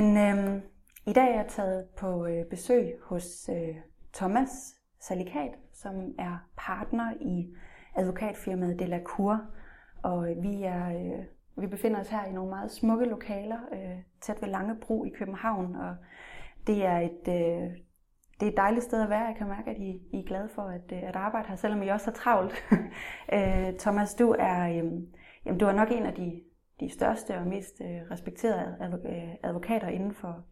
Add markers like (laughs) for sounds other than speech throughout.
Men øh, i dag er jeg taget på øh, besøg hos øh, Thomas Salikat, som er partner i advokatfirmaet Delacour. Og øh, vi, er, øh, vi befinder os her i nogle meget smukke lokaler øh, tæt ved Langebro i København. Og det er et, øh, det er et dejligt sted at være. Jeg kan mærke, at I, I er glade for at, øh, at arbejde her, selvom I også er travlt. (laughs) øh, Thomas, du er, øh, jamen, du er nok en af de, de største og mest øh, respekterede øh, advokater inden for,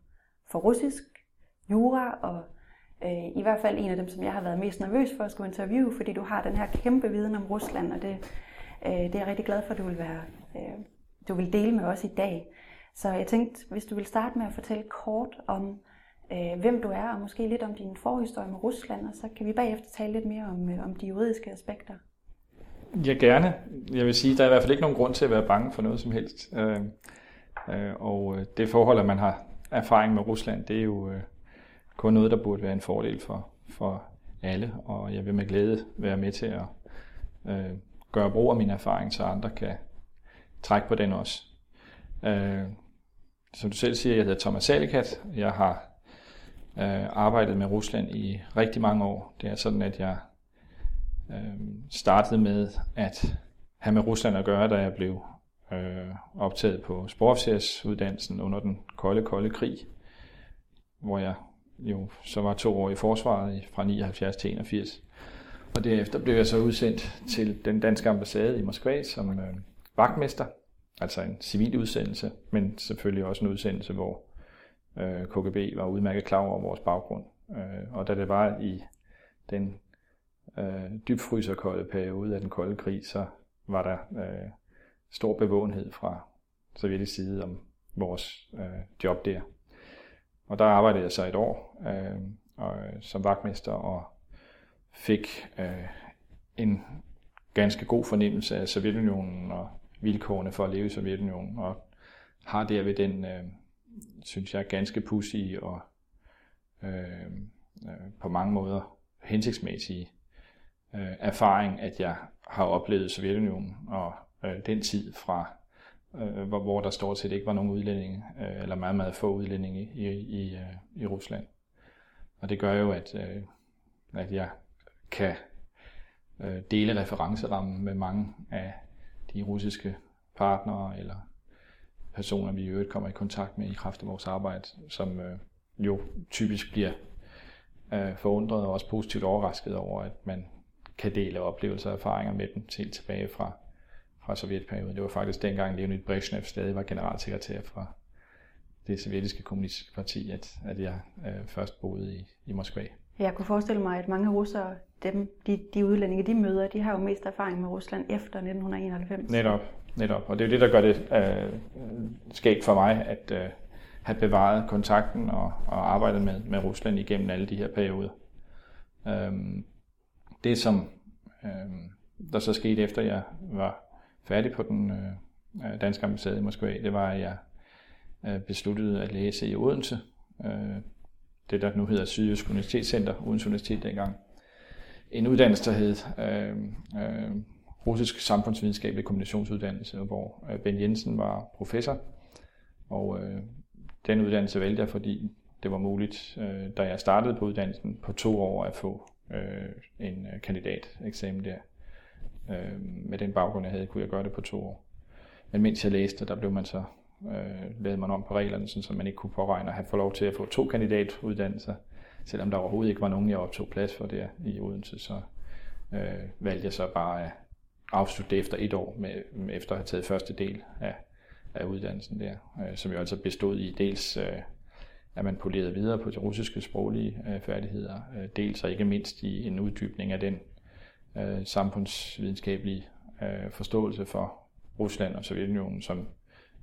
for russisk jura, og øh, i hvert fald en af dem, som jeg har været mest nervøs for at skulle interviewe, fordi du har den her kæmpe viden om Rusland, og det, øh, det er jeg rigtig glad for, at du vil, være, øh, du vil dele med os i dag. Så jeg tænkte, hvis du vil starte med at fortælle kort om, øh, hvem du er, og måske lidt om din forhistorie med Rusland, og så kan vi bagefter tale lidt mere om, øh, om de juridiske aspekter. Ja, gerne. Jeg vil sige, der er i hvert fald ikke nogen grund til at være bange for noget som helst. Øh, øh, og øh, det forhold, at man har erfaring med Rusland, det er jo øh, kun noget, der burde være en fordel for, for alle, og jeg vil med glæde være med til at øh, gøre brug af min erfaring, så andre kan trække på den også. Øh, som du selv siger, jeg hedder Thomas Salikat. Jeg har øh, arbejdet med Rusland i rigtig mange år. Det er sådan, at jeg øh, startede med at have med Rusland at gøre, da jeg blev øh, optaget på sporofficersuddannelsen under den kolde, kolde krig, hvor jeg jo så var to år i forsvaret fra 79 til 81. Og derefter blev jeg så udsendt til den danske ambassade i Moskva som øh, vagtmester, altså en civil udsendelse, men selvfølgelig også en udsendelse, hvor øh, KGB var udmærket klar over vores baggrund. Øh, og da det var i den øh, dybfryserkolde periode af den kolde krig, så var der øh, stor bevågenhed fra sovjetisk side om vores øh, job der. Og der arbejdede jeg så et år øh, og, øh, som vagtmester og fik øh, en ganske god fornemmelse af Sovjetunionen og vilkårene for at leve i Sovjetunionen, og har derved den, øh, synes jeg, ganske pussy og øh, øh, på mange måder hensigtsmæssige øh, erfaring, at jeg har oplevet Sovjetunionen og øh, den tid fra, øh, hvor, hvor der stort set ikke var nogen udlændinge, øh, eller meget, meget få udlændinge i, i, øh, i Rusland. Og det gør jo, at, øh, at jeg kan øh, dele referencerammen med mange af de russiske partnere eller personer, vi i øvrigt kommer i kontakt med i kraft af vores arbejde, som øh, jo typisk bliver øh, forundret og også positivt overrasket over, at man kan dele oplevelser og erfaringer med dem helt tilbage fra, fra sovjetperioden. Det var faktisk dengang Leonid Brezhnev stadig var generalsekretær for det sovjetiske kommunistiske parti, at, at jeg øh, først boede i, i Moskva. Jeg kunne forestille mig, at mange russere, dem, de, de udlændinge, de møder, de har jo mest erfaring med Rusland efter 1991. Netop, netop. Og det er jo det, der gør det øh, skægt for mig, at øh, have bevaret kontakten og, og arbejdet med, med Rusland igennem alle de her perioder. Øhm, det, som øh, der så skete efter jeg var færdig på den øh, danske ambassade i Moskva, det var, at jeg øh, besluttede at læse i Odense. Øh, det, der nu hedder Sydjysk Universitetscenter, Odense Universitet dengang. En uddannelse, der hed øh, øh, Russisk Samfundsvidenskabelig Kombinationsuddannelse, hvor øh, Ben Jensen var professor. Og øh, den uddannelse valgte jeg, fordi det var muligt, øh, da jeg startede på uddannelsen, på to år at få øh, en øh, kandidateksamen der. Øh, med den baggrund, jeg havde, kunne jeg gøre det på to år. Men mens jeg læste, der blev man så øh, lavede man om på reglerne, så man ikke kunne påregne at have få lov til at få to kandidatuddannelser, selvom der overhovedet ikke var nogen, jeg optog plads for der i Odense, så øh, valgte jeg så bare at afslutte det efter et år, med, efter at have taget første del af, af uddannelsen der, øh, som jo altså bestod i dels øh, at man polerede videre på de russiske sproglige øh, færdigheder, øh, dels og ikke mindst i en uddybning af den øh, samfundsvidenskabelige øh, forståelse for Rusland og Sovjetunionen, som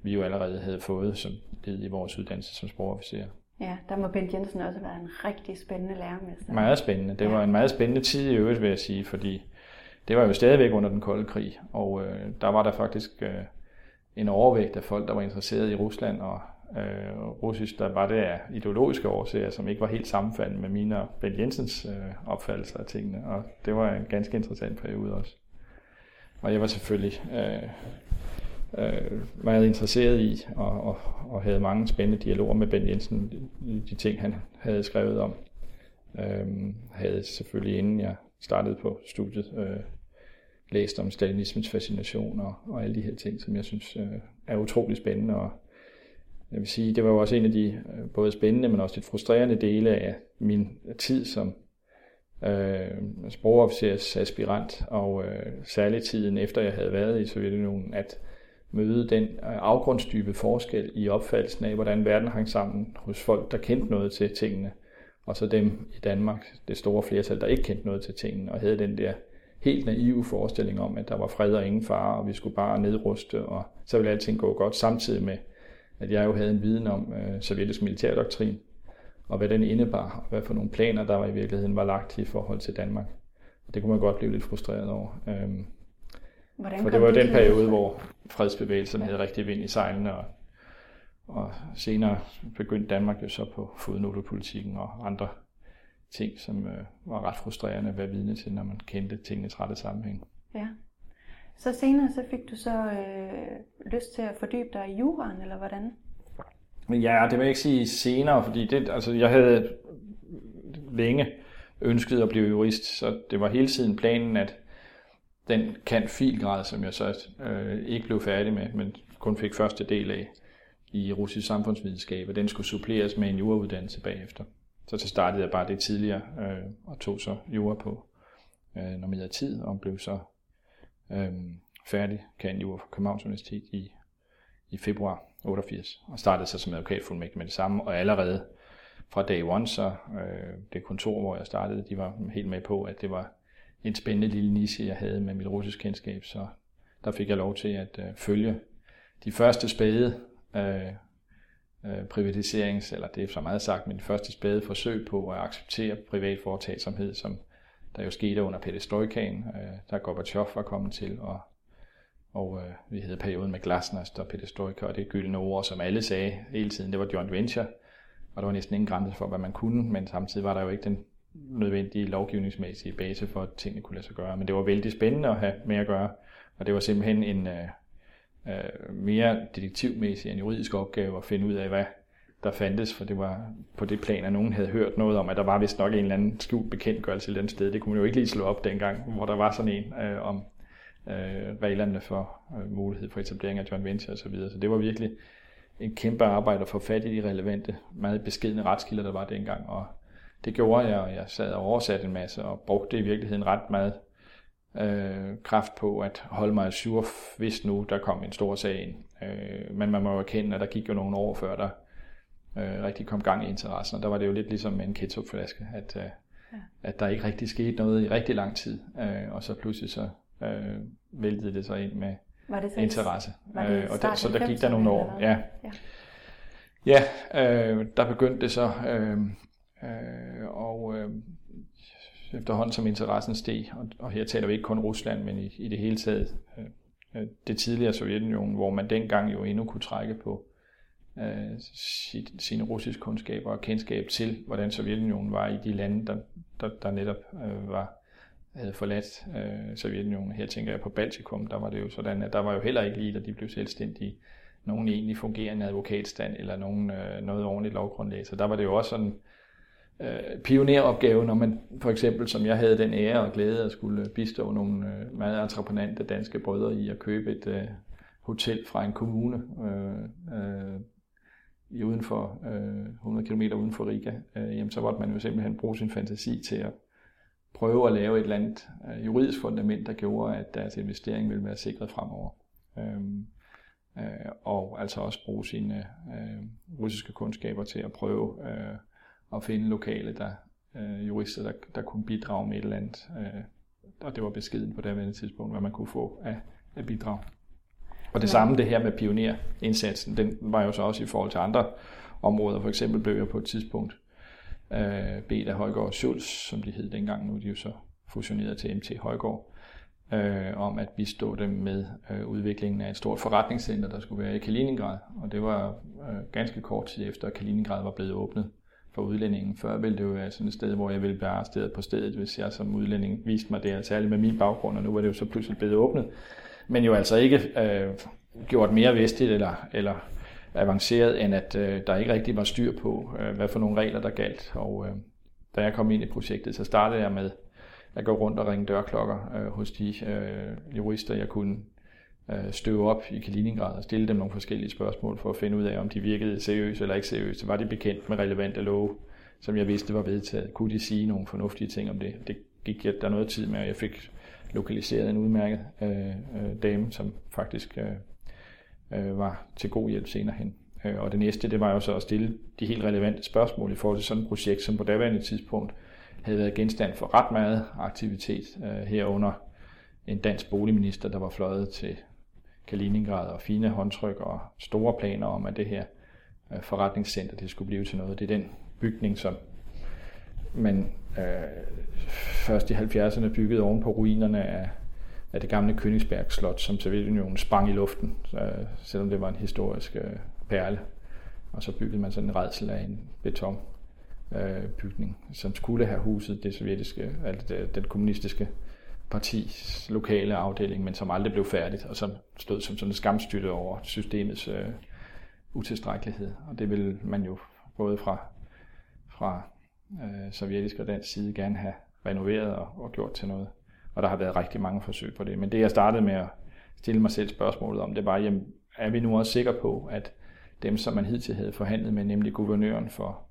vi jo allerede havde fået som led i vores uddannelse som sprogofficer. Ja, der må Bent Jensen også være en rigtig spændende lærermester. Meget spændende. Det var en meget spændende tid i øvrigt, vil jeg sige, fordi det var jo stadigvæk under den kolde krig, og øh, der var der faktisk øh, en overvægt af folk, der var interesseret i Rusland og øh, russisk, der var det af ideologiske årsager, som ikke var helt sammenfaldende med mine og Ben Jensens øh, opfattelser af tingene. Og det var en ganske interessant periode også. Og jeg var selvfølgelig øh, øh, meget interesseret i, og, og, og havde mange spændende dialoger med Ben Jensen, de ting, han havde skrevet om. Øh, havde selvfølgelig, inden jeg startede på studiet, øh, læst om stalinismens fascination og, og alle de her ting, som jeg synes øh, er utrolig spændende. Og jeg vil sige, det var jo også en af de øh, både spændende, men også lidt frustrerende dele af min tid som øh, sprogofficers aspirant, og øh, særligt tiden efter jeg havde været i Sovjetunionen, at møde den øh, afgrundsdybe forskel i opfattelsen af, hvordan verden hang sammen hos folk, der kendte noget til tingene, og så dem i Danmark, det store flertal, der ikke kendte noget til tingene, og havde den der helt naive forestilling om, at der var fred og ingen fare, og vi skulle bare nedruste, og så ville alting gå godt, samtidig med, at jeg jo havde en viden om øh, sovjetisk militærdoktrin, og hvad den indebar, og hvad for nogle planer, der var i virkeligheden var lagt i forhold til Danmark. Det kunne man godt blive lidt frustreret over. Øhm, Hvordan for det var den periode, hvor fredsbevægelsen ja. havde rigtig vind i sejlene, og, og senere begyndte Danmark jo så på fodnotepolitikken og andre ting, som øh, var ret frustrerende at være vidne til, når man kendte tingenes rette sammenhæng. Ja. Så senere så fik du så øh, lyst til at fordybe dig i juraen, eller hvordan? Ja, det vil jeg ikke sige senere, fordi det, altså, jeg havde længe ønsket at blive jurist, så det var hele tiden planen, at den kan filgrad, som jeg så øh, ikke blev færdig med, men kun fik første del af i russisk samfundsvidenskab, og den skulle suppleres med en jurauddannelse bagefter. Så så startede jeg bare det tidligere, øh, og tog så jura på øh, normeret tid, og blev så Øhm, færdig kan fra Københavns Universitet i, i februar 88, og startede så som advokatfuldmægtig med det samme, og allerede fra day one, så øh, det kontor, hvor jeg startede, de var helt med på, at det var en spændende lille niche, jeg havde med mit russisk kendskab, så der fik jeg lov til at øh, følge de første spæde øh, øh, privatiserings, eller det er så meget sagt, men de første spæde forsøg på at acceptere privat foretagsomhed, som der jo skete under perestrojkaen, øh, der Gorbachev var kommet til, og, og øh, vi havde perioden med glasnost og perestrojka, og det gyldne ord, som alle sagde hele tiden, det var joint venture, og der var næsten ingen grænse for, hvad man kunne, men samtidig var der jo ikke den nødvendige lovgivningsmæssige base for, at tingene kunne lade sig gøre. Men det var vældig spændende at have med at gøre, og det var simpelthen en øh, øh, mere detektivmæssig en juridisk opgave at finde ud af, hvad der fandtes, for det var på det plan, at nogen havde hørt noget om, at der var vist nok en eller anden skjult bekendtgørelse et eller sted. Det kunne man jo ikke lige slå op dengang, hvor der var sådan en øh, om øh, reglerne for øh, mulighed for etablering af joint venture osv. Så, videre. så det var virkelig en kæmpe arbejde at få fat i de relevante, meget beskedende retskilder, der var dengang, og det gjorde jeg, og jeg sad og oversatte en masse, og brugte i virkeligheden ret meget øh, kraft på at holde mig sur, hvis nu der kom en stor sag ind. Øh, men man må jo erkende, at der gik jo nogle år før, der øh, rigtig kom gang i interessen, og der var det jo lidt ligesom en ketchupflaske, at, øh, ja. at der ikke rigtig skete noget i rigtig lang tid, øh, og så pludselig så øh, væltede det sig ind med var det så interesse. Var det øh, og der, så der gik der nogle år. Ja, ja. ja øh, der begyndte det så øh, Øh, og øh, efterhånden som interessen steg, og, og her taler vi ikke kun Rusland, men i, i det hele taget øh, øh, det tidligere Sovjetunionen, hvor man dengang jo endnu kunne trække på øh, sit, sine russiske kundskaber og kendskab til, hvordan Sovjetunionen var i de lande, der, der, der netop øh, var havde forladt øh, Sovjetunionen. Her tænker jeg på Baltikum, der var det jo sådan, at der var jo heller ikke lige, da de blev selvstændige, nogen egentlig fungerende advokatstand eller nogen, øh, noget ordentligt lovgrundlag. Så der var det jo også sådan, øh, pioneropgave, når man for eksempel, som jeg havde den ære og glæde at skulle bistå nogle øh, meget entreprenante danske brødre i at købe et øh, hotel fra en kommune øh, øh, i uden for øh, 100 km uden for Riga, øh, jamen så måtte man jo simpelthen bruge sin fantasi til at prøve at lave et eller andet øh, juridisk fundament, der gjorde, at deres investering ville være sikret fremover. Øhm, øh, og altså også bruge sine øh, russiske kundskaber til at prøve øh, at finde lokale der, øh, jurister, der, der kunne bidrage med et eller andet. Øh, og det var beskeden på det tidspunkt, hvad man kunne få af, af bidrag. Og det ja. samme det her med pionerindsatsen, den var jo så også i forhold til andre områder. For eksempel blev jeg på et tidspunkt øh, bedt af Højgaard Schulz, som de hed dengang, nu er de jo så fusioneret til MT Højgaard, øh, om at bistå dem med øh, udviklingen af et stort forretningscenter, der skulle være i Kaliningrad. Og det var øh, ganske kort tid efter, at Kaliningrad var blevet åbnet for udlændingen. Før ville det jo være sådan et sted, hvor jeg ville være arresteret på stedet, hvis jeg som udlænding viste mig der, særligt med min baggrund, og nu var det jo så pludselig blevet åbnet. Men jo altså ikke øh, gjort mere vestligt eller, eller avanceret, end at øh, der ikke rigtig var styr på, øh, hvad for nogle regler der galt. Og øh, da jeg kom ind i projektet, så startede jeg med at gå rundt og ringe dørklokker øh, hos de øh, jurister, jeg kunne øh, støve op i Kaliningrad og stille dem nogle forskellige spørgsmål for at finde ud af, om de virkede seriøse eller ikke seriøse. Var de bekendt med relevante love, som jeg vidste var vedtaget? Kunne de sige nogle fornuftige ting om det? Det gik jeg der noget tid med, og jeg fik lokaliseret en udmærket øh, øh, dame, som faktisk øh, øh, var til god hjælp senere hen. Øh, og det næste, det var jo så at stille de helt relevante spørgsmål i forhold til sådan et projekt, som på daværende tidspunkt havde været genstand for ret meget aktivitet øh, herunder en dansk boligminister, der var fløjet til Kaliningrad og fine håndtryk og store planer om, at det her øh, forretningscenter det skulle blive til noget. Det er den bygning, som man øh, først i 70'erne byggede oven på ruinerne af, af det gamle Königsberg Slot, som Sovjetunionen sprang i luften, så, øh, selvom det var en historisk øh, perle. Og så byggede man sådan en redsel af en beton øh, bygning, som skulle have huset det sovjetiske, altså den kommunistiske partis lokale afdeling, men som aldrig blev færdigt, og som stod som sådan en skamstøtte over systemets øh, utilstrækkelighed. Og det vil man jo både fra, fra øh, sovjetisk og dansk side gerne have renoveret og, og gjort til noget. Og der har været rigtig mange forsøg på det. Men det jeg startede med at stille mig selv spørgsmålet om, det var, jamen, er vi nu også sikre på, at dem, som man hidtil havde forhandlet med, nemlig guvernøren for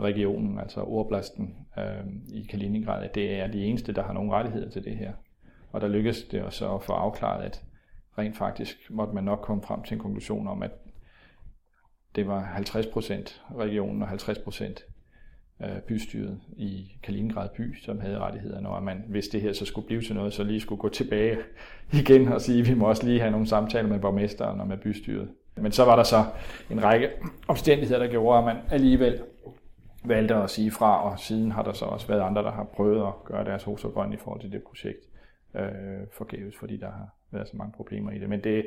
regionen, altså Orblasten øh, i Kaliningrad, at det er de eneste, der har nogen rettigheder til det her. Og der lykkedes det også at få afklaret, at rent faktisk måtte man nok komme frem til en konklusion om, at det var 50% regionen og 50% øh, bystyret i Kaliningrad by, som havde rettighederne, og at man, hvis det her så skulle blive til noget, så lige skulle gå tilbage (laughs) igen og sige, at vi må også lige have nogle samtaler med borgmesteren og med bystyret. Men så var der så en række omstændigheder, der gjorde, at man alligevel valgte at sige fra, og siden har der så også været andre, der har prøvet at gøre deres hus grøn i forhold til det projekt øh, forgæves, fordi der har været så mange problemer i det. Men det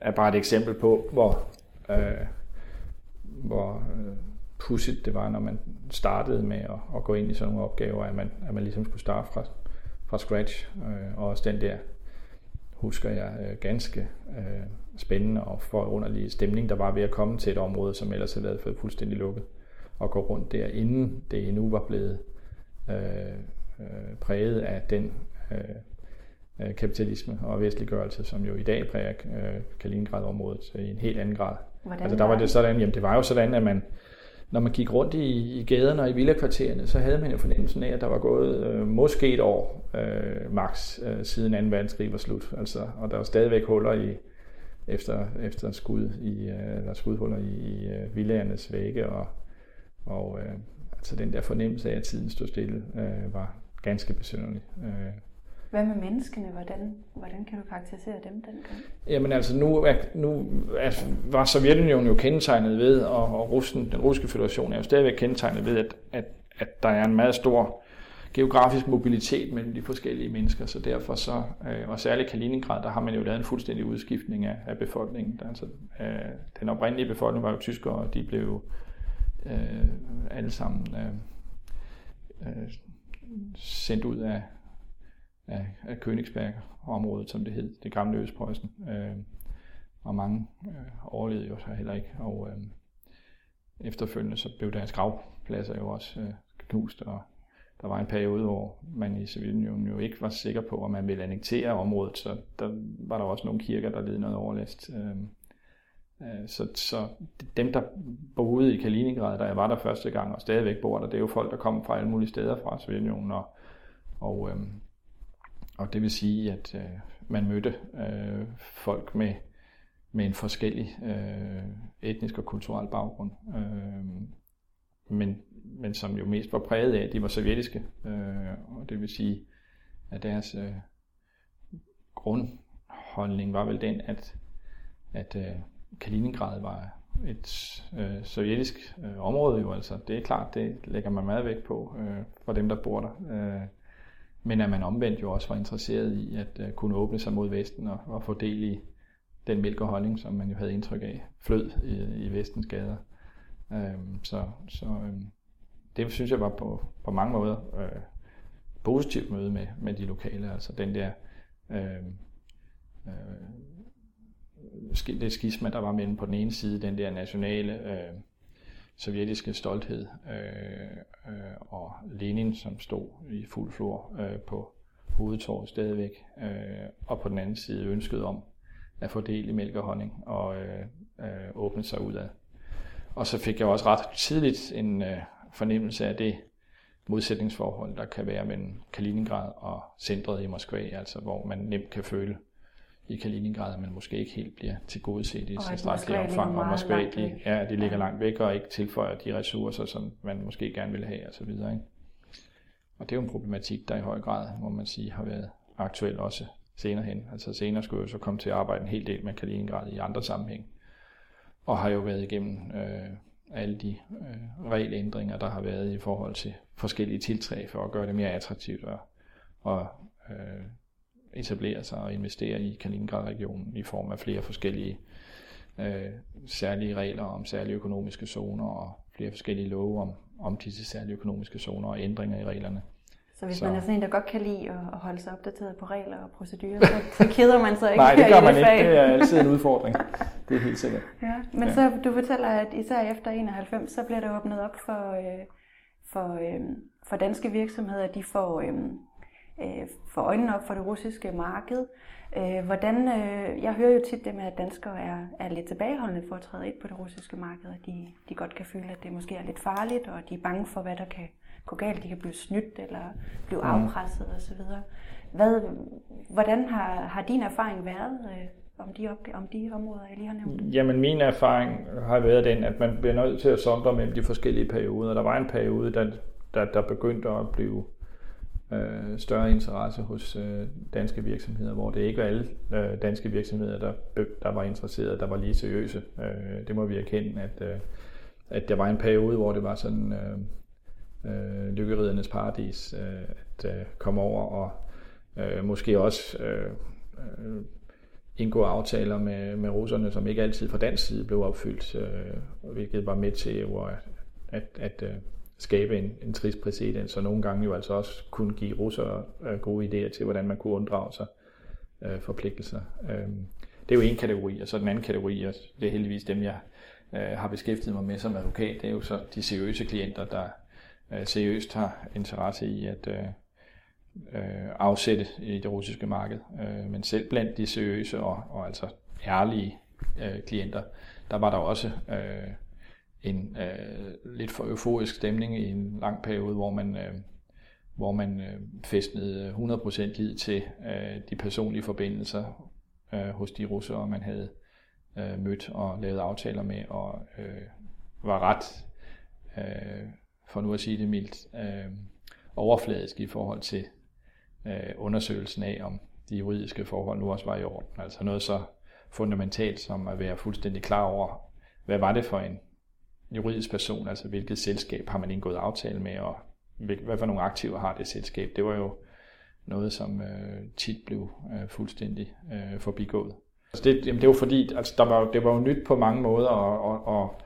er bare et eksempel på, hvor, øh, hvor øh, pudsigt det var, når man startede med at, at gå ind i sådan nogle opgaver, at man, at man ligesom skulle starte fra, fra scratch. Øh, og også den der, husker jeg, øh, ganske øh, spændende og forunderlig stemning, der var ved at komme til et område, som ellers havde været fuldstændig lukket at gå rundt der, inden det endnu var blevet øh, øh, præget af den øh, øh, kapitalisme og vestliggørelse, som jo i dag præger øh, Kaliningrad-området i en helt anden grad. Hvordan altså der var det sådan, jamen det var jo sådan, at man, når man gik rundt i, i gaderne og i villakvartererne, så havde man jo fornemmelsen af, at der var gået øh, måske et år øh, max øh, siden 2. verdenskrig var slut. Altså, og der var stadigvæk huller i, efter, efter skud i, øh, der skudhuller i, i øh, villagernes vægge og og øh, altså den der fornemmelse af, at tiden stod stille, øh, var ganske besynderlig. Øh. Hvad med menneskene? Hvordan, hvordan kan du karakterisere dem dengang? Jamen altså, nu, er, nu altså, var Sovjetunionen jo kendetegnet ved, og, og Russen, den russiske federation er jo stadigvæk kendetegnet ved, at, at, at der er en meget stor geografisk mobilitet mellem de forskellige mennesker, så derfor så, øh, og særligt Kaliningrad, der har man jo lavet en fuldstændig udskiftning af, af befolkningen. Der, altså, øh, den oprindelige befolkning var jo tyskere, og de blev øh, alle sammen øh, øh, sendt ud af, af, af Königsberg-området, som det hed, det gamle Østpreussen. Øh, og mange øh, overlevede jo så heller ikke. Og øh, efterfølgende så blev deres gravpladser jo også øh, knust, og der var en periode, hvor man i Sovjetunionen jo ikke var sikker på, om man ville annektere området, så der var der også nogle kirker, der led noget overlast. Øhm, øh, så, så dem, der boede i Kaliningrad, der jeg var der første gang, og stadigvæk bor der, det er jo folk, der kommer fra alle mulige steder fra Sovjetunionen. Og, og, øhm, og det vil sige, at øh, man mødte øh, folk med, med en forskellig øh, etnisk og kulturel baggrund. Øh, men, men som jo mest var præget af, at de var sovjetiske. Øh, og det vil sige, at deres øh, grundholdning var vel den, at, at øh, Kaliningrad var et øh, sovjetisk øh, område jo, altså det er klart, det lægger man meget vægt på øh, for dem, der bor der. Øh, men at man omvendt jo også var interesseret i at øh, kunne åbne sig mod Vesten og, og få del i den mælk og holdning, som man jo havde indtryk af flød i, i Vestens gader. Øh, så så øh, det synes jeg var på, på mange måder øh, positivt møde med, med de lokale, altså den der øhm, øh, øh, det skisma, der var mellem på den ene side den der nationale øh, sovjetiske stolthed øh, øh, og Lenin, som stod i fuld flor øh, på hovedtorvet stadigvæk, øh, og på den anden side ønsket om at fordele mælk og honning og øh, øh, åbne sig ud af. Og så fik jeg også ret tidligt en øh, fornemmelse af det modsætningsforhold, der kan være mellem Kaliningrad og centret i Moskva, altså hvor man nemt kan føle i Kaliningrad, at man måske ikke helt bliver tilgodeset i tilstrækkelig omfang, og Moskva, de, ja, de ligger ja. langt væk og ikke tilføjer de ressourcer, som man måske gerne vil have, osv. Ikke? Og det er jo en problematik, der i høj grad, må man sige, har været aktuel også senere hen. Altså senere skulle jeg så komme til at arbejde en hel del med Kaliningrad i andre sammenhæng, og har jo været igennem øh, alle de øh, regelændringer, der har været i forhold til forskellige tiltag for at gøre det mere attraktivt og, og øh, etablere sig og investere i Kaliningrad-regionen i form af flere forskellige øh, særlige regler om særlige økonomiske zoner og flere forskellige love om, om disse særlige økonomiske zoner og ændringer i reglerne. Så hvis så... man er sådan en, der godt kan lide at holde sig opdateret på regler og procedurer, så, så keder man sig (laughs) ikke Nej, det gør man ikke. Det er altid en udfordring. Det er helt sikkert. Ja, men ja. så du fortæller, at især efter 91, så bliver der åbnet op for, øh, for, øh, for danske virksomheder. De får, øh, øh, får øjnene op for det russiske marked. Øh, hvordan, øh, jeg hører jo tit det med, at danskere er, er lidt tilbageholdende for at træde ind på det russiske marked. De, de godt kan føle, at det måske er lidt farligt, og de er bange for, hvad der kan gå galt. De kan blive snydt eller blive mm. afpresset osv. Hvad, hvordan har, har din erfaring været øh, om, de op, om de områder, jeg lige har nævnt? Jamen min erfaring har været den, at man bliver nødt til at sondre mellem de forskellige perioder. Der var en periode, der, der, der begyndte at blive øh, større interesse hos øh, danske virksomheder, hvor det ikke var alle øh, danske virksomheder, der, der var interesserede, der var lige seriøse. Øh, det må vi erkende, at, øh, at der var en periode, hvor det var sådan øh, øh, lykkeridernes paradis øh, at øh, komme over og øh, måske også øh, øh, indgå aftaler med, med russerne, som ikke altid fra dansk side blev opfyldt, øh, hvilket var med til hvor, at, at øh, skabe en, en trist præcedens, så nogle gange jo altså også kunne give russere øh, gode idéer til, hvordan man kunne unddrage sig øh, forpligtelser. Øh, det er jo en kategori, og så den anden kategori, og det er heldigvis dem, jeg øh, har beskæftiget mig med som advokat, det er jo så de seriøse klienter, der øh, seriøst har interesse i at øh, øh, afsætte i det russiske marked. Øh, men selv blandt de seriøse og, og altså ærlige øh, klienter, der var der også øh, en øh, lidt for euforisk stemning i en lang periode, hvor man, øh, hvor man øh, festnede 100% lid til øh, de personlige forbindelser øh, hos de russere, man havde øh, mødt og lavet aftaler med, og øh, var ret, øh, for nu at sige det mildt, øh, overfladisk i forhold til øh, undersøgelsen af, om de juridiske forhold nu også var i orden. Altså noget så fundamentalt som at være fuldstændig klar over, hvad var det for en juridisk person, altså hvilket selskab har man indgået aftale med, og hvad for nogle aktiver har det selskab. Det var jo noget, som øh, tit blev øh, fuldstændig øh, forbigået. Altså det, jamen det var fordi, altså der var, det var jo nyt på mange måder, og, og, og,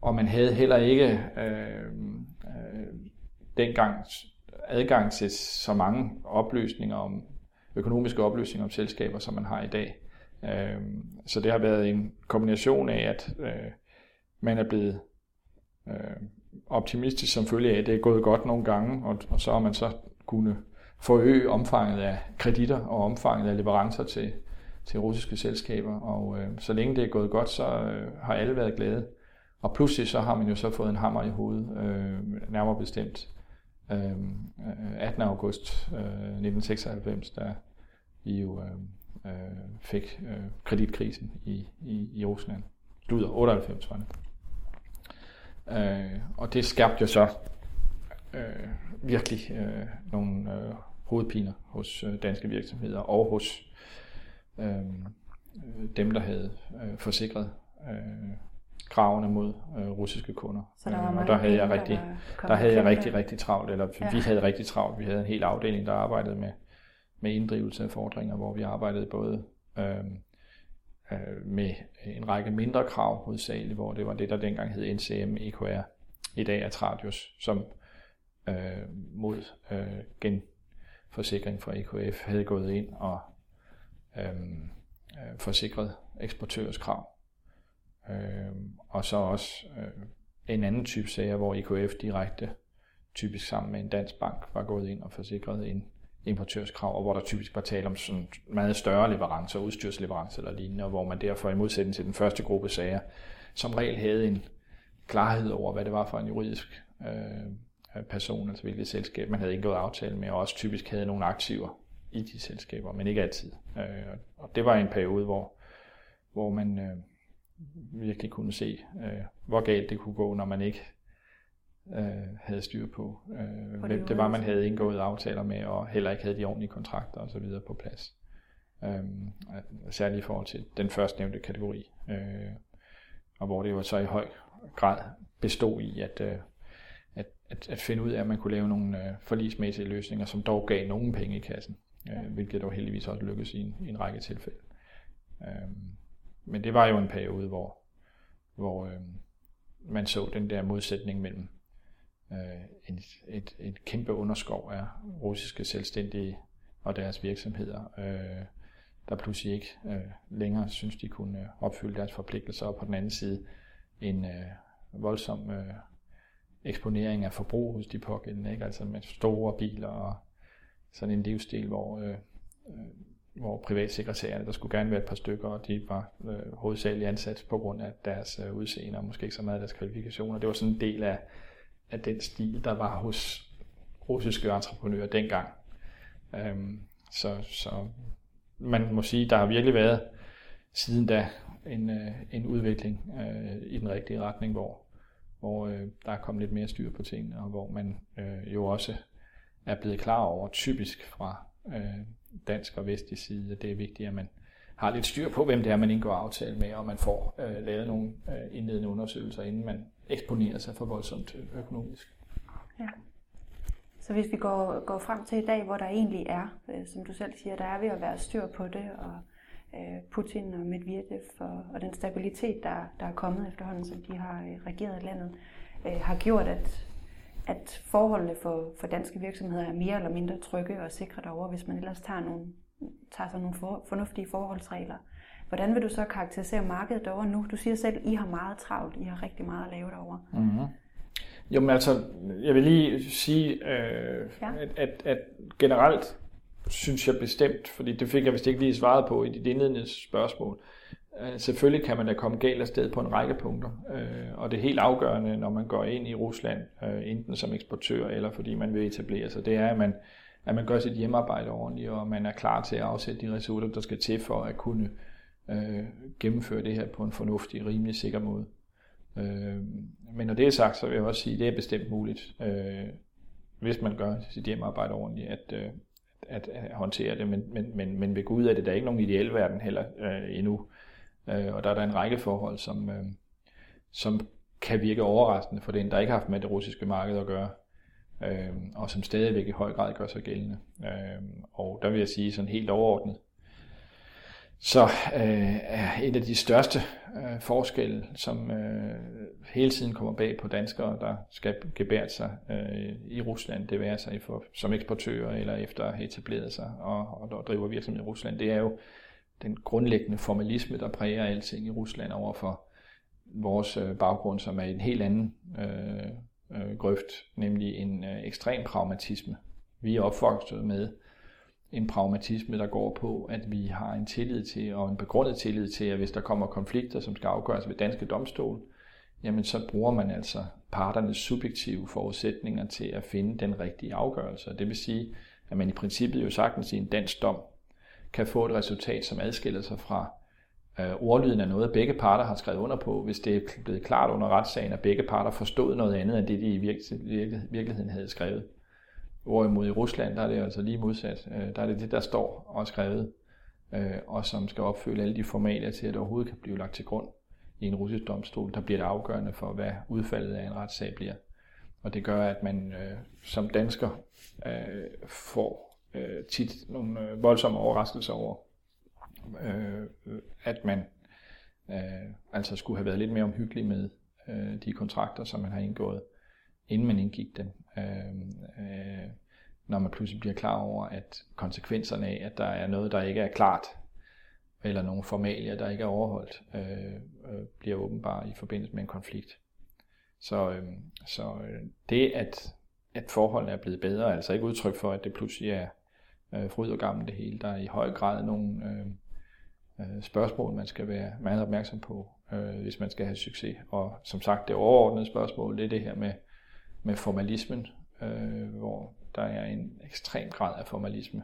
og man havde heller ikke øh, øh, dengang adgang til så mange oplysninger om økonomiske oplysninger om selskaber, som man har i dag. Øh, så det har været en kombination af, at øh, man er blevet øh, optimistisk som følge af, at det er gået godt nogle gange, og, og så har man så kunne forøge omfanget af kreditter og omfanget af leverancer til, til russiske selskaber. Og øh, så længe det er gået godt, så øh, har alle været glade. Og pludselig så har man jo så fået en hammer i hovedet, øh, nærmere bestemt øh, 18. august øh, 1996, da vi jo øh, øh, fik øh, kreditkrisen i, i, i Rusland. Luder 98 var det. Øh, og det skabte jo så øh, virkelig øh, nogle øh, hovedpiner hos øh, danske virksomheder og hos øh, dem, der havde øh, forsikret øh, kravene mod øh, russiske kunder. Så der var øh, og der havde jeg rigtig, der, der havde jeg rigtig, rigtig travlt, eller ja. vi havde rigtig travlt. Vi havde en hel afdeling, der arbejdede med, med inddrivelse af fordringer, hvor vi arbejdede både øh, øh, med en række mindre krav hovedsageligt, hvor det var det, der dengang hed NCM EQR, I dag er Tradius, som øh, mod øh, genforsikring fra EKF havde gået ind og øh, øh, forsikret eksportørers krav. Øh, og så også øh, en anden type sager, hvor IKF direkte, typisk sammen med en dansk bank, var gået ind og forsikret en importørskrav, og hvor der typisk var tale om sådan meget større leverancer, udstyrsleverancer eller lignende, og hvor man derfor i modsætning til den første gruppe sager, som regel havde en klarhed over, hvad det var for en juridisk øh, person, altså hvilket selskab man havde indgået aftale med, og også typisk havde nogle aktiver i de selskaber, men ikke altid. Øh, og det var en periode, hvor, hvor man øh, virkelig kunne se, øh, hvor galt det kunne gå, når man ikke øh, havde styr på, øh, hvem det var, man havde indgået aftaler med, og heller ikke havde de ordentlige kontrakter osv. på plads. Øh, særligt i forhold til den første nævnte kategori. Øh, og hvor det jo så i høj grad bestod i at, øh, at, at, at finde ud af, at man kunne lave nogle øh, forlismæssige løsninger, som dog gav nogen penge i kassen, øh, hvilket dog heldigvis også lykkedes i en, i en række tilfælde. Øh, men det var jo en periode, hvor, hvor øh, man så den der modsætning mellem Øh, et, et, et kæmpe underskov af russiske selvstændige og deres virksomheder, øh, der pludselig ikke øh, længere synes, de kunne øh, opfylde deres forpligtelser, og på den anden side en øh, voldsom øh, eksponering af forbrug hos de pågældende, ikke? altså med store biler og sådan en livsstil, hvor, øh, øh, hvor privatsekretærerne, der skulle gerne være et par stykker, og de var øh, hovedsageligt ansat på grund af deres øh, udseende, og måske ikke så meget af deres kvalifikationer. Det var sådan en del af, af den stil, der var hos russiske entreprenører dengang. Øhm, så, så man må sige, der har virkelig været siden da en, øh, en udvikling øh, i den rigtige retning, hvor, hvor øh, der er kommet lidt mere styr på tingene, og hvor man øh, jo også er blevet klar over, typisk fra øh, dansk og vestlig side, at det er vigtigt, at man har lidt styr på, hvem det er, man indgår aftale med, og man får øh, lavet nogle øh, indledende undersøgelser, inden man eksponere sig for voldsomt økonomisk. Ja. Så hvis vi går, går frem til i dag, hvor der egentlig er, øh, som du selv siger, der er ved at være styr på det, og øh, Putin og Medvedev og, og den stabilitet, der, der er kommet efterhånden, som de har øh, regeret landet, øh, har gjort, at, at forholdene for, for danske virksomheder er mere eller mindre trygge og sikre derovre, hvis man ellers tager, nogle, tager sig nogle for, fornuftige forholdsregler. Hvordan vil du så karakterisere markedet derovre nu? Du siger selv, at I har meget travlt, I har rigtig meget at lave derovre. Mm-hmm. Jo, men altså, jeg vil lige sige, øh, ja. at, at, at generelt synes jeg bestemt, fordi det fik jeg vist ikke lige svaret på i dit indledende spørgsmål. Øh, selvfølgelig kan man da komme galt af sted på en række punkter, øh, og det er helt afgørende, når man går ind i Rusland, øh, enten som eksportør eller fordi man vil etablere sig, det er, at man, at man gør sit hjemmearbejde ordentligt, og man er klar til at afsætte de ressourcer, der skal til for at kunne øh, øh, gennemføre det her på en fornuftig, rimelig sikker måde. Øh, men når det er sagt, så vil jeg også sige, at det er bestemt muligt, øh, hvis man gør sit hjemmearbejde ordentligt, at, øh, at, at håndtere det. Men, men, men, men ved Gud er det der ikke nogen ideel verden heller øh, endnu. Øh, og der er der en række forhold, som, øh, som kan virke overraskende for den, der ikke har haft med det russiske marked at gøre, øh, og som stadigvæk i høj grad gør sig gældende. Øh, og der vil jeg sige sådan helt overordnet, så øh, er et af de største øh, forskelle, som øh, hele tiden kommer bag på danskere, der skal gebære sig øh, i Rusland, det være sig for, som eksportører eller efter at have etableret sig og, og, og driver virksomhed i Rusland, det er jo den grundlæggende formalisme, der præger alting i Rusland overfor vores øh, baggrund, som er en helt anden øh, øh, grøft, nemlig en øh, ekstrem pragmatisme. Vi er opvokset med en pragmatisme, der går på, at vi har en tillid til, og en begrundet tillid til, at hvis der kommer konflikter, som skal afgøres ved danske domstol, jamen så bruger man altså parternes subjektive forudsætninger til at finde den rigtige afgørelse. Det vil sige, at man i princippet jo sagtens i en dansk dom kan få et resultat, som adskiller sig fra øh, ordlyden af noget, begge parter har skrevet under på, hvis det er blevet klart under retssagen, at begge parter forstod noget andet end det, de i virkeligheden havde skrevet. Hvorimod i Rusland, der er det altså lige modsat. Øh, der er det det, der står og skrevet, øh, og som skal opfylde alle de formalia til, at det overhovedet kan blive lagt til grund i en russisk domstol. Der bliver det afgørende for, hvad udfaldet af en retssag bliver. Og det gør, at man øh, som dansker øh, får øh, tit nogle øh, voldsomme overraskelser over, øh, at man øh, altså skulle have været lidt mere omhyggelig med øh, de kontrakter, som man har indgået, inden man indgik dem. Øh, øh, når man pludselig bliver klar over, at konsekvenserne af, at der er noget, der ikke er klart, eller nogle formalier, der ikke er overholdt, øh, øh, bliver åbenbare i forbindelse med en konflikt. Så, øhm, øh, så det, at, at forholdene er blevet bedre, er altså ikke udtryk for, at det pludselig er øh, fryd og gammel det hele. Der er i høj grad nogle øh, øh, spørgsmål, man skal være meget opmærksom på, øh, hvis man skal have succes. Og som sagt, det overordnede spørgsmål, det er det her med, med formalismen, øh, hvor der er en ekstrem grad af formalisme,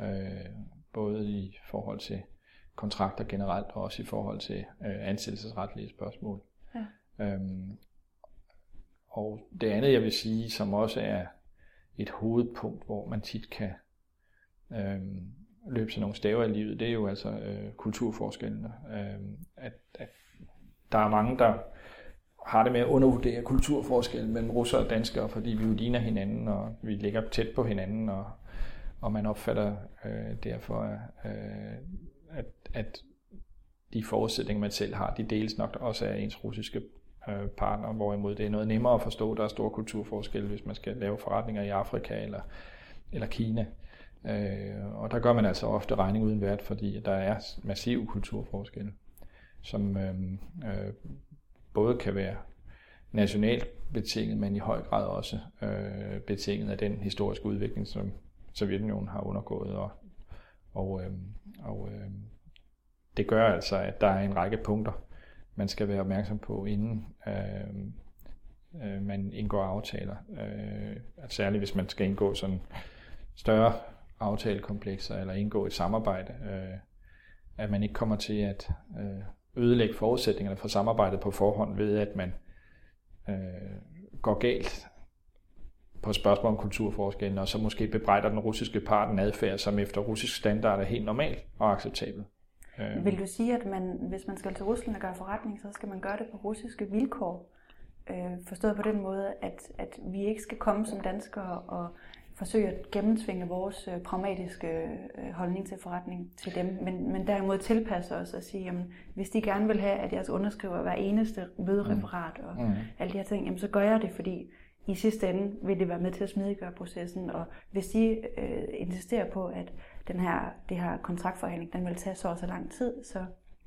øh, både i forhold til kontrakter generelt, og også i forhold til øh, ansættelsesretlige spørgsmål. Ja. Øhm, og det andet, jeg vil sige, som også er et hovedpunkt, hvor man tit kan øhm, løbe sig nogle staver i livet, det er jo altså øh, kulturforskellene. Øhm, at, at der er mange, der har det med at undervurdere kulturforskellen mellem russere og danskere, fordi vi jo ligner hinanden, og vi ligger tæt på hinanden, og, og man opfatter øh, derfor, øh, at, at de forudsætninger, man selv har, de deles nok også af ens russiske øh, partner, hvorimod det er noget nemmere at forstå, der er store kulturforskelle, hvis man skal lave forretninger i Afrika eller, eller Kina. Øh, og der gør man altså ofte regning uden vært, fordi der er massive kulturforskelle, som øh, øh, både kan være nationalt betinget, men i høj grad også øh, betinget af den historiske udvikling, som Sovjetunionen har undergået. Og, og, øh, og øh, det gør altså, at der er en række punkter, man skal være opmærksom på, inden øh, øh, man indgår aftaler. Øh, at særligt hvis man skal indgå sådan større aftalekomplekser eller indgå et samarbejde, øh, at man ikke kommer til at øh, ødelægge forudsætningerne for samarbejdet på forhånd ved, at man øh, går galt på spørgsmål om kulturforskellen, og så måske bebrejder den russiske part en adfærd, som efter russisk standard er helt normal og acceptabel. Øh. Vil du sige, at man, hvis man skal til Rusland og gøre forretning, så skal man gøre det på russiske vilkår? Øh, forstået på den måde, at, at vi ikke skal komme som danskere og forsøge at gennemtvinge vores øh, pragmatiske øh, holdning til forretning til dem, men, men derimod tilpasse os og sige, jamen, hvis de gerne vil have, at jeg underskriver hver eneste mødereferat og mm. alle de her ting, jamen, så gør jeg det, fordi i sidste ende vil det være med til at smidiggøre processen, og hvis de øh, insisterer på, at den her, det her kontraktforhandling, den vil tage så og så lang tid, så,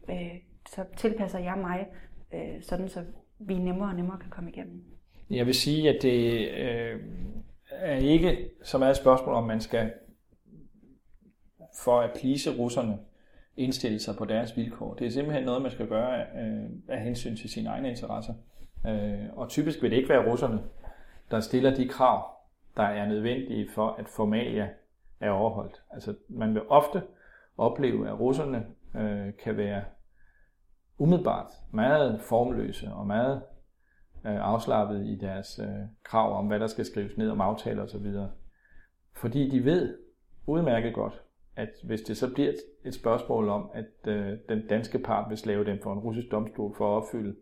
øh, så tilpasser jeg mig, øh, sådan så vi nemmere og nemmere kan komme igennem. Jeg vil sige, at det øh, er ikke så meget et spørgsmål, om man skal for at plise russerne indstille sig på deres vilkår. Det er simpelthen noget, man skal gøre øh, af hensyn til sine egne interesser. Øh, og typisk vil det ikke være russerne, der stiller de krav, der er nødvendige for, at formalia er overholdt. Altså, man vil ofte opleve, at russerne øh, kan være umiddelbart meget formløse og meget Øh, afslappet i deres øh, krav om, hvad der skal skrives ned om aftaler osv. Fordi de ved udmærket godt, at hvis det så bliver et, spørgsmål om, at øh, den danske part vil slave dem for en russisk domstol for at opfylde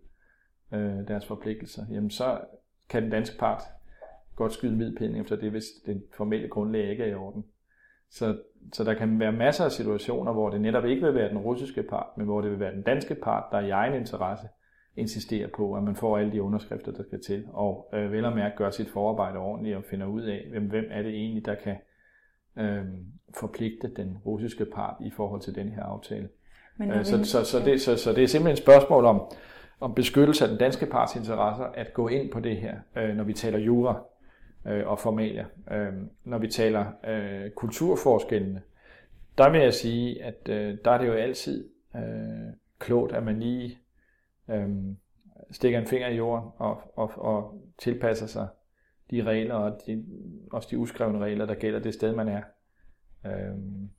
øh, deres forpligtelser, jamen så kan den danske part godt skyde en efter det, hvis den formelle grundlag ikke er i orden. Så, så der kan være masser af situationer, hvor det netop ikke vil være den russiske part, men hvor det vil være den danske part, der i egen interesse insisterer på, at man får alle de underskrifter, der skal til, og øh, vel og mærke gør sit forarbejde ordentligt og finder ud af, hvem, hvem er det egentlig, der kan øh, forpligte den russiske part i forhold til den her aftale. Men øh, så, så, så, det, så, så det er simpelthen et spørgsmål om, om beskyttelse af den danske parts interesser, at gå ind på det her, øh, når vi taler jura øh, og formalia. Øh, når vi taler øh, kulturforskellene, der vil jeg sige, at øh, der er det jo altid øh, klogt, at man lige øhm, stikker en finger i jorden og, og, og tilpasser sig de regler og de, også de uskrevne regler, der gælder det sted, man er. Øhm,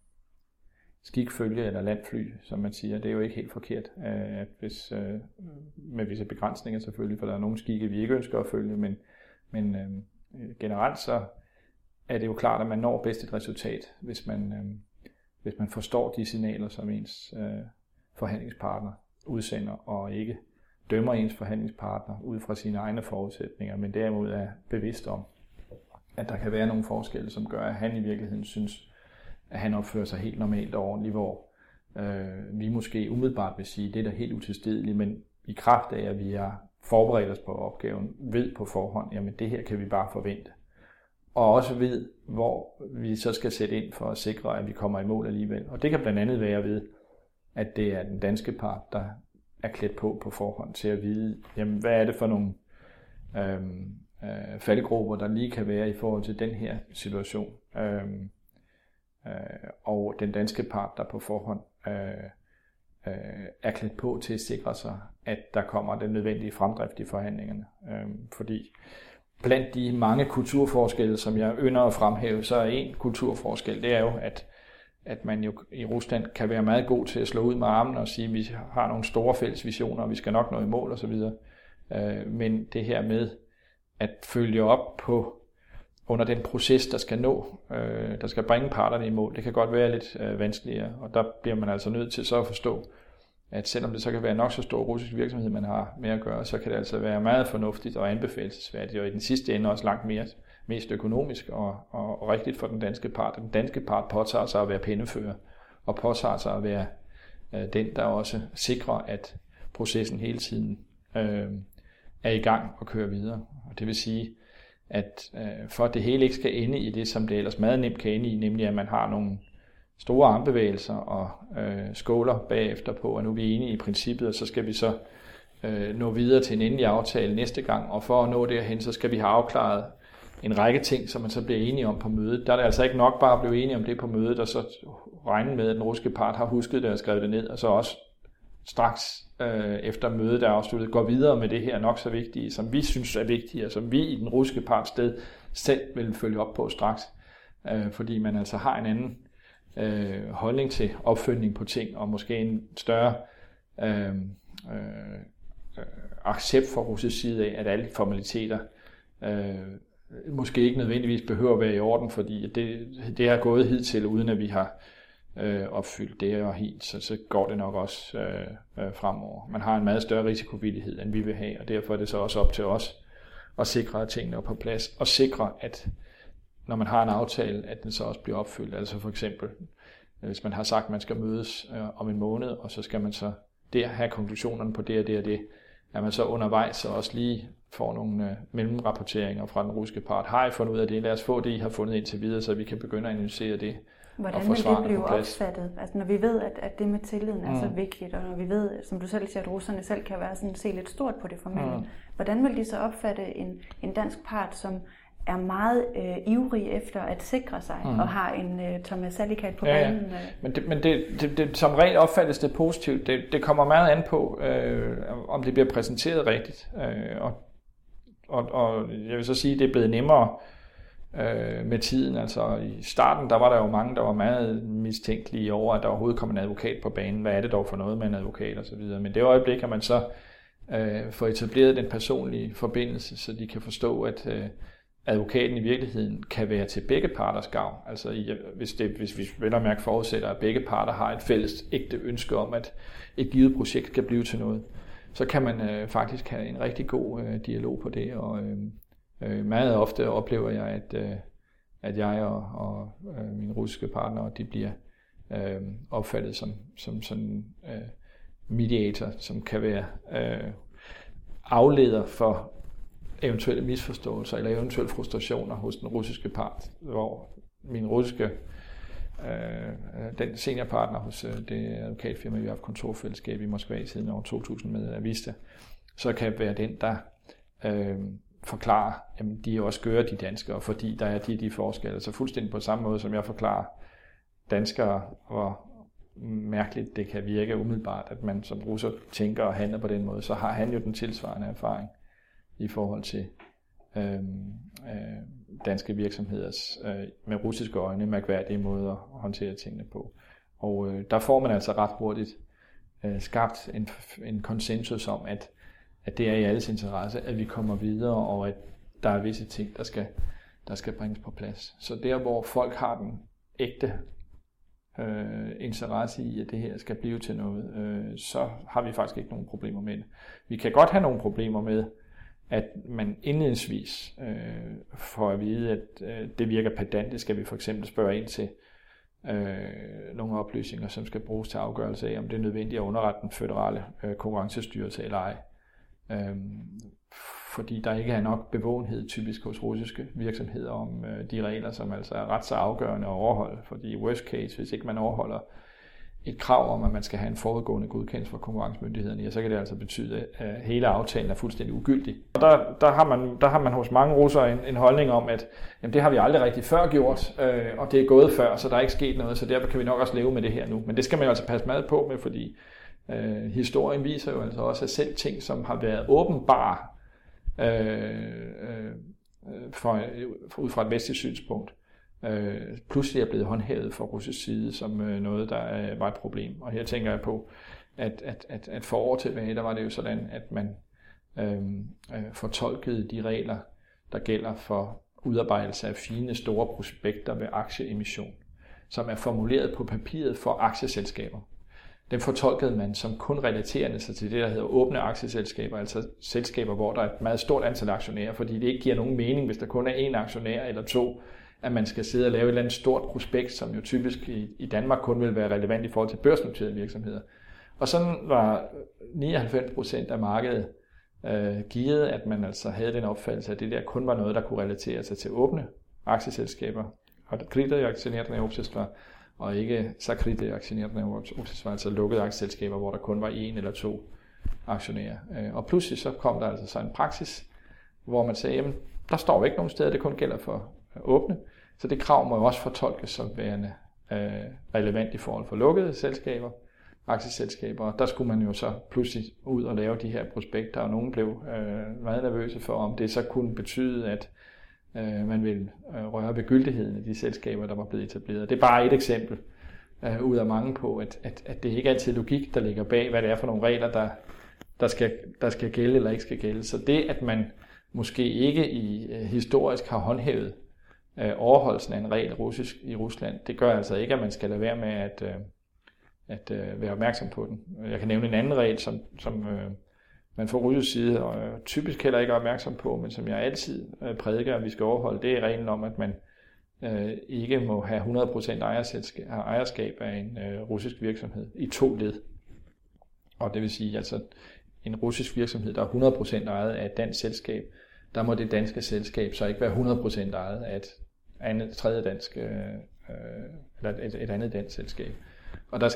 skikfølge eller landfly, som man siger, det er jo ikke helt forkert, øh, at hvis, øh, med visse begrænsninger selvfølgelig, for der er nogle skikke, vi ikke ønsker at følge, men, men øh, generelt så er det jo klart, at man når bedst et resultat, hvis man, øh, hvis man forstår de signaler, som ens øh, forhandlingspartner udsender, og ikke dømmer ens forhandlingspartner ud fra sine egne forudsætninger, men derimod er bevidst om, at der kan være nogle forskelle, som gør, at han i virkeligheden synes, at han opfører sig helt normalt og ordentligt, hvor øh, vi måske umiddelbart vil sige, at det er da helt utilstedeligt, men i kraft af, at vi har forberedt os på opgaven, ved på forhånd, jamen det her kan vi bare forvente. Og også ved, hvor vi så skal sætte ind for at sikre, at vi kommer i mål alligevel. Og det kan blandt andet være ved, at det er den danske part, der er klædt på på forhånd til at vide, jamen, hvad er det for nogle øhm, øh, faldgrupper, der lige kan være i forhold til den her situation. Øhm, øh, og den danske part, der på forhånd øh, øh, er klædt på til at sikre sig, at der kommer den nødvendige fremdrift i forhandlingerne. Øhm, fordi blandt de mange kulturforskelle, som jeg ynder at fremhæve, så er en kulturforskel, det er jo, at at man jo i Rusland kan være meget god til at slå ud med armen og sige, at vi har nogle store fælles visioner, og vi skal nok nå i mål osv. Øh, men det her med at følge op på under den proces, der skal nå, øh, der skal bringe parterne i mål, det kan godt være lidt øh, vanskeligere, og der bliver man altså nødt til så at forstå, at selvom det så kan være nok så stor russisk virksomhed, man har med at gøre, så kan det altså være meget fornuftigt og anbefalesværdigt, og i den sidste ende også langt mere mest økonomisk og, og, og rigtigt for den danske part. Den danske part påtager sig at være pindefører, og påtager sig at være øh, den, der også sikrer, at processen hele tiden øh, er i gang og kører videre. Og det vil sige, at øh, for at det hele ikke skal ende i det, som det ellers meget nemt kan ende i, nemlig at man har nogle store armbevægelser og øh, skåler bagefter på, at nu er vi enige i princippet, og så skal vi så øh, nå videre til en endelig aftale næste gang, og for at nå derhen, så skal vi have afklaret en række ting, som man så bliver enige om på mødet. Der er det altså ikke nok bare at blive enige om det på mødet, og så regne med, at den russiske part har husket det og skrevet det ned, og så også straks øh, efter mødet er afsluttet, går videre med det her nok så vigtige, som vi synes er vigtige, og som vi i den russiske part sted selv vil følge op på straks. Øh, fordi man altså har en anden øh, holdning til opfølgning på ting, og måske en større øh, øh, øh accept fra russisk side af, at alle formaliteter øh, Øh, måske ikke nødvendigvis behøver at være i orden, fordi det, det er gået hidtil, uden at vi har øh, opfyldt det og helt, så, så går det nok også øh, øh, fremover. Man har en meget større risikovillighed, end vi vil have, og derfor er det så også op til os at sikre, at tingene er på plads, og sikre, at når man har en aftale, at den så også bliver opfyldt. Altså for eksempel, øh, hvis man har sagt, at man skal mødes øh, om en måned, og så skal man så der have konklusionerne på det og det og det, at man så undervejs så også lige får nogle øh, mellemrapporteringer fra den russiske part. Har I fundet ud af det? Lad os få det, I har fundet indtil videre, så vi kan begynde at analysere det. Hvordan vil det blive opfattet? Altså når vi ved, at, at det med tilliden er mm. så vigtigt, og når vi ved, som du selv siger, at russerne selv kan være sådan, se lidt stort på det formelle, mm. hvordan vil de så opfatte en, en dansk part, som er meget øh, ivrig efter at sikre sig mm. og har en øh, Thomas Salikat på ja, banen. Ja. Øh. Men, det, men det, det, det, som rent opfattes det positivt. Det, det kommer meget an på, øh, om det bliver præsenteret rigtigt. Øh, og og, og jeg vil så sige, at det er blevet nemmere øh, med tiden. Altså i starten, der var der jo mange, der var meget mistænkelige over, at der overhovedet kom en advokat på banen. Hvad er det dog for noget med en advokat videre. Men det øjeblik, at man så øh, får etableret den personlige forbindelse, så de kan forstå, at øh, advokaten i virkeligheden kan være til begge parters gavn. Altså hvis, det, hvis vi vel og mærke forudsætter, at begge parter har et fælles ægte ønske om, at et givet projekt kan blive til noget, så kan man øh, faktisk have en rigtig god øh, dialog på det. Og øh, øh meget ofte oplever jeg, at, øh, at jeg og, og øh, mine russiske partnere, de bliver øh, opfattet som, som sådan øh, mediator, som kan være øh, afleder for eventuelle misforståelser eller eventuelle frustrationer hos den russiske part, hvor min russiske øh, øh den seniorpartner hos øh, det advokatfirma, vi har haft kontorfællesskab i Moskva siden år 2000 med Avista, så kan være den, der øh, forklarer, at de er også gør de danskere, fordi der er de de forskelle. Så fuldstændig på samme måde, som jeg forklarer danskere, hvor mærkeligt det kan virke umiddelbart, at man som russer tænker og handler på den måde, så har han jo den tilsvarende erfaring i forhold til øh, øh, danske virksomheders øh, med russiske øjne mærkværdige måder at håndtere tingene på. Og øh, der får man altså ret hurtigt øh, skabt en, en konsensus om, at, at det er i alles interesse, at vi kommer videre, og at der er visse ting, der skal, der skal bringes på plads. Så der, hvor folk har den ægte øh, interesse i, at det her skal blive til noget, øh, så har vi faktisk ikke nogen problemer med det. Vi kan godt have nogle problemer med, at man indledningsvis øh, får at vide, at øh, det virker pedantisk, skal vi for eksempel spørge ind til øh, nogle oplysninger, som skal bruges til afgørelse af, om det er nødvendigt at underrette den føderale øh, konkurrencestyrelse eller ej. Øh, fordi der ikke er nok bevågenhed typisk hos russiske virksomheder om øh, de regler, som altså er ret så afgørende at overholde. Fordi worst case, hvis ikke man overholder et krav om, at man skal have en forudgående godkendelse fra konkurrencemyndighederne, ja, så kan det altså betyde, at hele aftalen er fuldstændig ugyldig. Og der, der, har, man, der har man hos mange russere en, en holdning om, at jamen, det har vi aldrig rigtig før gjort, øh, og det er gået før, så der er ikke sket noget, så derfor kan vi nok også leve med det her nu. Men det skal man jo altså passe meget på med, fordi øh, historien viser jo altså også, at selv ting, som har været åbenbare øh, øh, øh for, øh, ud fra et vestligt synspunkt, øh, pludselig er blevet håndhævet fra russisk side som øh, noget, der øh, var et problem. Og her tænker jeg på, at, at, at, at for år tilbage, der var det jo sådan, at man øh, øh, fortolkede de regler, der gælder for udarbejdelse af fine store prospekter ved aktieemission, som er formuleret på papiret for aktieselskaber. Den fortolkede man som kun relaterende sig til det, der hedder åbne aktieselskaber, altså selskaber, hvor der er et meget stort antal aktionærer, fordi det ikke giver nogen mening, hvis der kun er én aktionær eller to, at man skal sidde og lave et eller andet stort prospekt, som jo typisk i, i Danmark kun vil være relevant i forhold til børsnoterede virksomheder. Og sådan var 99% af markedet øh, givet, at man altså havde den opfattelse, at det der kun var noget, der kunne relatere sig til åbne aktieselskaber. Og kredit aktionærerne opsætter og ikke sakredit aktionærerne opsætter, altså lukkede aktieselskaber, hvor der kun var en eller to aktionærer. Øh, og pludselig så kom der altså så en praksis, hvor man sagde, jamen, der står jo ikke nogen steder, det kun gælder for åbne. Så det krav må jo også fortolkes som værende øh, relevant i forhold for lukkede selskaber, aktieselskaber. Og der skulle man jo så pludselig ud og lave de her prospekter, og nogen blev øh, meget nervøse for, om det så kunne betyde, at øh, man ville øh, røre ved gyldigheden af de selskaber, der var blevet etableret. Det er bare et eksempel øh, ud af mange på, at, at, at det ikke altid er logik, der ligger bag, hvad det er for nogle regler, der, der, skal, der skal gælde eller ikke skal gælde. Så det, at man måske ikke i øh, historisk har håndhævet øh, overholdelsen af en regel russisk i Rusland, det gør altså ikke, at man skal lade være med at, øh, at øh, være opmærksom på den. Jeg kan nævne en anden regel, som, som øh, man fra russisk side og øh, typisk heller ikke er opmærksom på, men som jeg altid øh, prædiker, at vi skal overholde, det er reglen om, at man øh, ikke må have 100% ejerskab af en øh, russisk virksomhed i to led. Og det vil sige, altså en russisk virksomhed, der er 100% ejet af et dansk selskab, der må det danske selskab så ikke være 100% ejet af et andet, tredje dansk, øh, øh, eller et, et andet dansk selskab. Og der,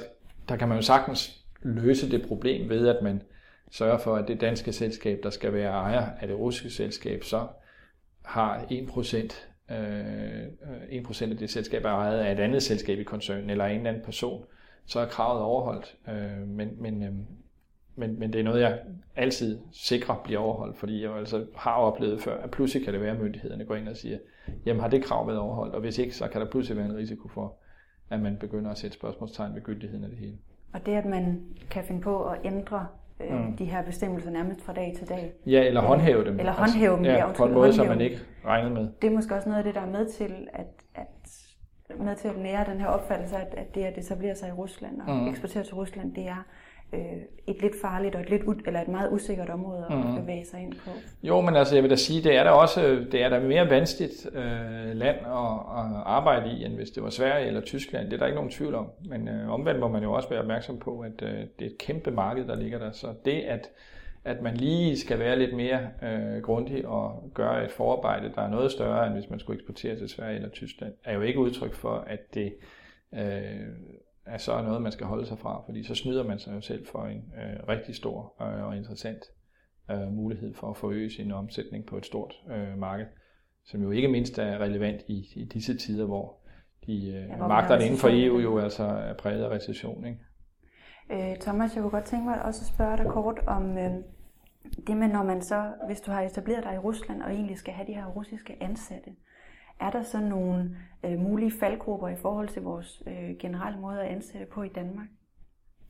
der kan man jo sagtens løse det problem ved, at man sørger for, at det danske selskab, der skal være ejer af det russiske selskab, så har 1%, øh, øh 1% af det selskab er ejet af et andet selskab i koncernen, eller en anden person, så er kravet overholdt. Øh, men, men, øh, men, men det er noget, jeg altid sikrer bliver overholdt, fordi jeg altså har oplevet før, at pludselig kan det være, at myndighederne går ind og siger, jamen har det krav været overholdt, og hvis ikke, så kan der pludselig være en risiko for, at man begynder at sætte spørgsmålstegn ved gyldigheden af det hele. Og det, at man kan finde på at ændre øh, mm. de her bestemmelser nærmest fra dag til dag. Ja, eller håndhæve dem. Eller håndhæve dem, altså, ja, på en måde, som man ikke regnede med. Det er måske også noget af det, der er med til at, at med til at nære den her opfattelse, at, at det at etablere sig i Rusland og mm. eksportere til Rusland, det er øh, et lidt farligt og et, lidt u- eller et meget usikkert område at mm. bevæge sig ind på. Jo, men altså jeg vil da sige, det er da også det er da mere vanskeligt øh, land at, at arbejde i, end hvis det var Sverige eller Tyskland. Det er der ikke nogen tvivl om. Men øh, omvendt må man jo også være opmærksom på, at øh, det er et kæmpe marked, der ligger der. Så det, at, at man lige skal være lidt mere øh, grundig og gøre et forarbejde, der er noget større, end hvis man skulle eksportere til Sverige eller Tyskland, er jo ikke udtryk for, at det øh, er så noget, man skal holde sig fra, fordi så snyder man sig jo selv for en øh, rigtig stor øh, og interessant øh, mulighed for at forøge sin omsætning på et stort øh, marked, som jo ikke mindst er relevant i, i disse tider, hvor de øh, ja, magterne inden for EU jo altså er præget af recession. Ikke? Øh, Thomas, jeg kunne godt tænke mig også at spørge dig kort om øh, det med, når man så, hvis du har etableret dig i Rusland og egentlig skal have de her russiske ansatte, er der så nogle øh, mulige faldgrupper i forhold til vores øh, generelle måde at ansætte på i Danmark?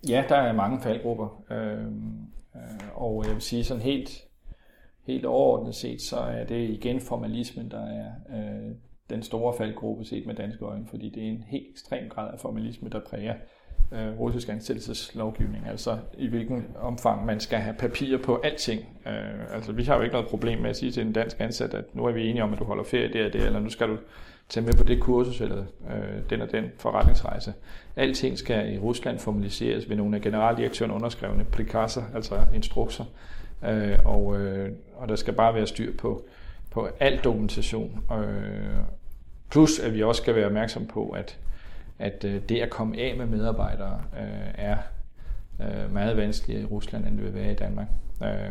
Ja, der er mange faldgrupper. Øh, øh, og jeg vil sige sådan helt, helt overordnet set, så er det igen formalismen, der er øh, den store faldgruppe set med danske øjne, fordi det er en helt ekstrem grad af formalisme, der præger øh, Øh, russisk ansættelseslovgivning, altså i hvilken omfang man skal have papir på alting. Øh, altså vi har jo ikke noget problem med at sige til en dansk ansat, at nu er vi enige om, at du holder ferie der og der, eller nu skal du tage med på det kursus, eller øh, den og den forretningsrejse. Alting skal i Rusland formaliseres ved nogle af generaldirektøren underskrevne prikasser, altså instrukser, øh, og, øh, og der skal bare være styr på, på al dokumentation. Øh, plus at vi også skal være opmærksom på, at at øh, det at komme af med medarbejdere øh, er øh, meget vanskeligere i Rusland, end det vil være i Danmark. Øh,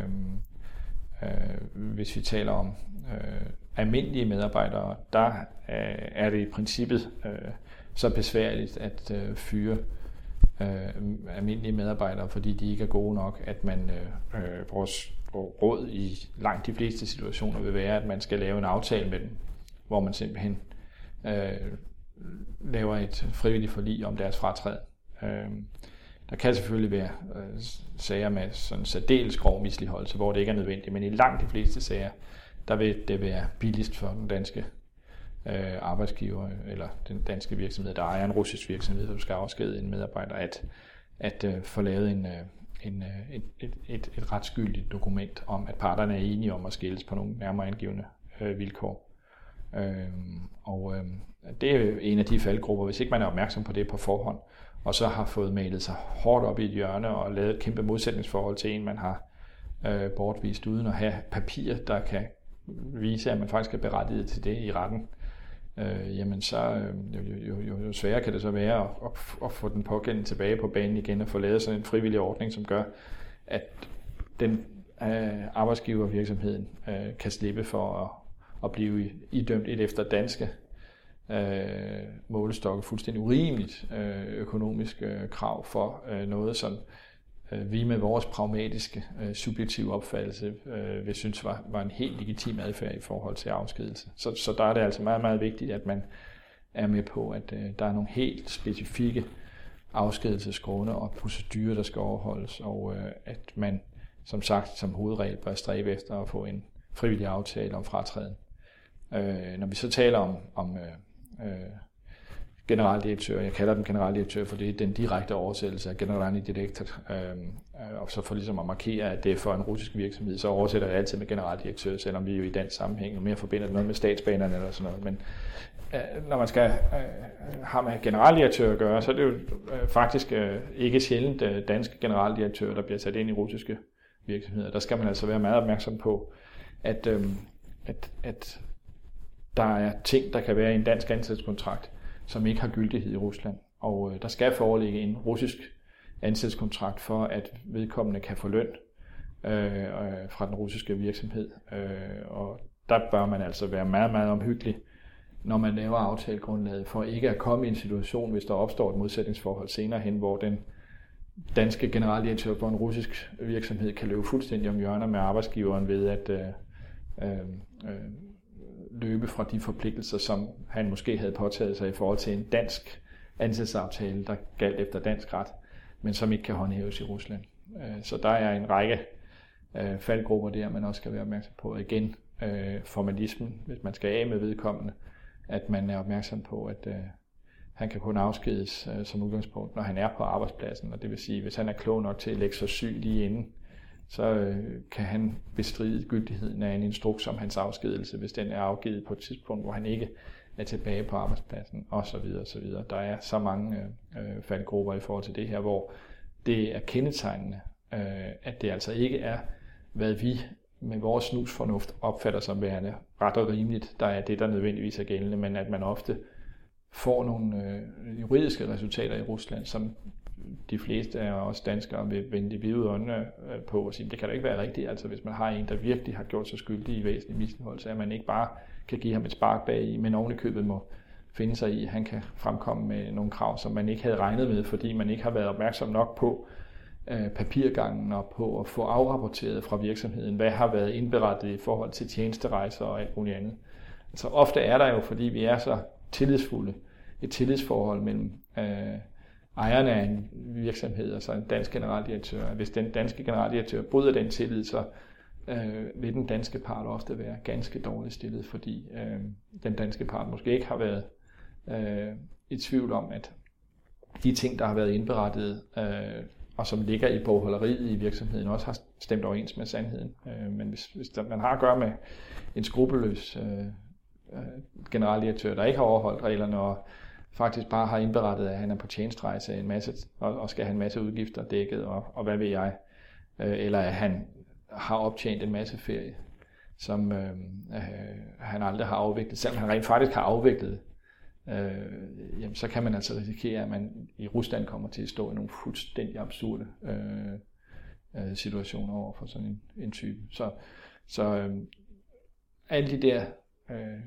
øh, hvis vi taler om øh, almindelige medarbejdere, der øh, er det i princippet øh, så besværligt at øh, fyre øh, almindelige medarbejdere, fordi de ikke er gode nok, at man øh, øh, vores råd i langt de fleste situationer vil være, at man skal lave en aftale med dem, hvor man simpelthen øh, laver et frivilligt forlig om deres fratræd. Øh, der kan selvfølgelig være øh, sager med sådan særdeles grov misligeholdelse, hvor det ikke er nødvendigt, men i langt de fleste sager, der vil det være billigst for den danske øh, arbejdsgiver eller den danske virksomhed, der ejer en russisk virksomhed, som skal afskede en medarbejder, at, at øh, få lavet en, øh, en, øh, et, et, et, et retsgyldigt dokument om, at parterne er enige om at skilles på nogle nærmere angivende øh, vilkår. Øh, og øh, det er en af de faldgrupper, hvis ikke man er opmærksom på det på forhånd, og så har fået malet sig hårdt op i et hjørne og lavet et kæmpe modsætningsforhold til en, man har øh, bortvist, uden at have papir, der kan vise, at man faktisk er berettiget til det i retten, øh, jamen så øh, jo, jo, jo, jo sværere kan det så være at, at, at få den pågældende tilbage på banen igen og få lavet sådan en frivillig ordning, som gør, at den øh, arbejdsgivervirksomheden øh, kan slippe for at, at blive idømt et efter danske øh, målestokke fuldstændig urimeligt øh, økonomisk øh, krav for øh, noget, som øh, vi med vores pragmatiske, øh, subjektive opfattelse øh, vil synes var, var en helt legitim adfærd i forhold til afskedelse. Så, så der er det altså meget, meget vigtigt, at man er med på, at øh, der er nogle helt specifikke afskedelsesgrunde og procedurer, der skal overholdes, og øh, at man som sagt som hovedregel bør stræbe efter at få en frivillig aftale om fratræden. Øh, når vi så taler om, om øh, øh, generaldirektør. Jeg kalder dem generaldirektør, for det er den direkte oversættelse af generaldirektør. Øh, og så for ligesom at markere, at det er for en russisk virksomhed, så oversætter jeg altid med generaldirektør, selvom vi jo i den sammenhæng mere forbinder det noget med statsbanerne eller sådan noget. Men øh, når man skal øh, have med generaldirektør at gøre, så er det jo øh, faktisk øh, ikke sjældent øh, danske generaldirektører, der bliver sat ind i russiske virksomheder. Der skal man altså være meget opmærksom på, at, øh, at, at der er ting, der kan være i en dansk ansættelseskontrakt, som ikke har gyldighed i Rusland. Og øh, der skal foreligge en russisk ansættelseskontrakt for, at vedkommende kan få løn øh, øh, fra den russiske virksomhed. Øh, og der bør man altså være meget, meget omhyggelig, når man laver aftalegrundlaget, for ikke at komme i en situation, hvis der opstår et modsætningsforhold senere hen, hvor den danske generaldirektør for en russisk virksomhed kan løbe fuldstændig om hjørner med arbejdsgiveren ved at øh, øh, øh løbe fra de forpligtelser, som han måske havde påtaget sig i forhold til en dansk ansættelsesaftale, der galt efter dansk ret, men som ikke kan håndhæves i Rusland. Øh, så der er en række øh, faldgrupper der, man også skal være opmærksom på. Igen øh, formalismen, hvis man skal af med vedkommende, at man er opmærksom på, at han kan kun afskedes som udgangspunkt, når han er på arbejdspladsen, og det vil sige, hvis han er klog nok til at lægge sig syg lige inden, så øh, kan han bestride gyldigheden af en instruks om hans afskedelse, hvis den er afgivet på et tidspunkt, hvor han ikke er tilbage på arbejdspladsen, osv. osv. Der er så mange øh, øh faldgrupper i forhold til det her, hvor det er kendetegnende, øh, at det altså ikke er, hvad vi med vores snusfornuft opfatter som værende ret og rimeligt, der er det, der nødvendigvis er gældende, men at man ofte får nogle øh, juridiske resultater i Rusland, som de fleste af os danskere vil vende de hvide øjne øh, på og sige, det kan da ikke være rigtigt, altså hvis man har en, der virkelig har gjort sig skyldig i væsentlig misligholdelse, at man ikke bare kan give ham et spark bag i, men ovenikøbet må finde sig i, at han kan fremkomme med nogle krav, som man ikke havde regnet med, fordi man ikke har været opmærksom nok på øh, papirgangen og på at få afrapporteret fra virksomheden, hvad har været indberettet i forhold til tjenesterejser og alt muligt andet. Altså ofte er der jo, fordi vi er så tillidsfulde, et tillidsforhold mellem øh, ejerne af en virksomhed, altså en dansk generaldirektør. Hvis den danske generaldirektør bryder den tillid, så øh, vil den danske part ofte være ganske dårligt stillet, fordi øh, den danske part måske ikke har været øh, i tvivl om, at de ting, der har været indberettet, øh, og som ligger i bogholderiet i virksomheden, også har stemt overens med sandheden. Øh, men hvis, hvis der, man har at gøre med en skrupelløs øh, øh generaldirektør, der ikke har overholdt reglerne, og faktisk bare har indberettet, at han er på tjenestrejse en masse, og, og skal have en masse udgifter dækket, og, og hvad ved jeg. Øh, eller at han har optjent en masse ferie, som øh, øh, han aldrig har afviklet, selvom han rent faktisk har afviklet øh, jamen, så kan man altså risikere, at man i Rusland kommer til at stå i nogle fuldstændig absurde øh, øh situationer over for sådan en, en type. Så, så øh, alle de der øh,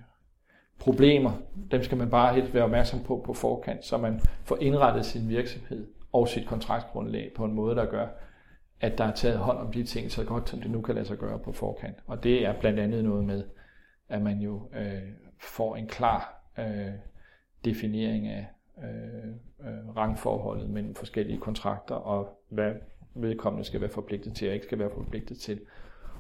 problemer, dem skal man bare helt være opmærksom på på forkant, så man får indrettet sin virksomhed og sit kontraktgrundlag på en måde, der gør, at der er taget hånd om de ting så godt, som det nu kan lade sig gøre på forkant. Og det er blandt andet noget med, at man jo øh, får en klar øh, definering af øh, øh, rangforholdet mellem forskellige kontrakter, og hvad vedkommende skal være forpligtet til og ikke skal være forpligtet til.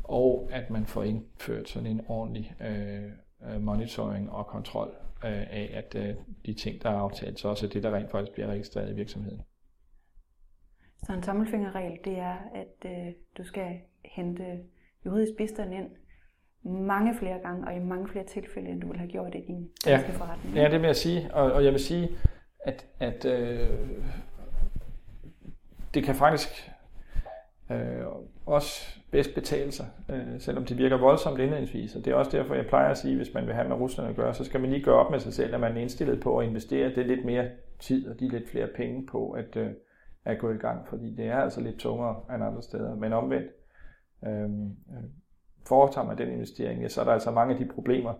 Og at man får indført sådan en ordentlig øh, øh monitoring og kontrol øh, af, at øh, de ting, der er aftalt, så også er det, der rent faktisk bliver registreret i virksomheden. Så en tommelfingerregel, det er, at øh, du skal hente juridisk bistand ind mange flere gange, og i mange flere tilfælde, end du ville have gjort i din ja. forretning. Ja, det vil jeg sige. Og, og jeg vil sige, at, at øh, det kan faktisk øh, også bedst betale sig, øh, selvom det virker voldsomt indledningsvis. Og det er også derfor, jeg plejer at sige, at hvis man vil have med Rusland at gøre, så skal man lige gøre op med sig selv, at man er indstillet på at investere det lidt mere tid og de lidt flere penge på at, øh, at gå i gang, fordi det er altså lidt tungere end andre steder. Men omvendt, øh, foretager man den investering, ja, så er der altså mange af de problemer,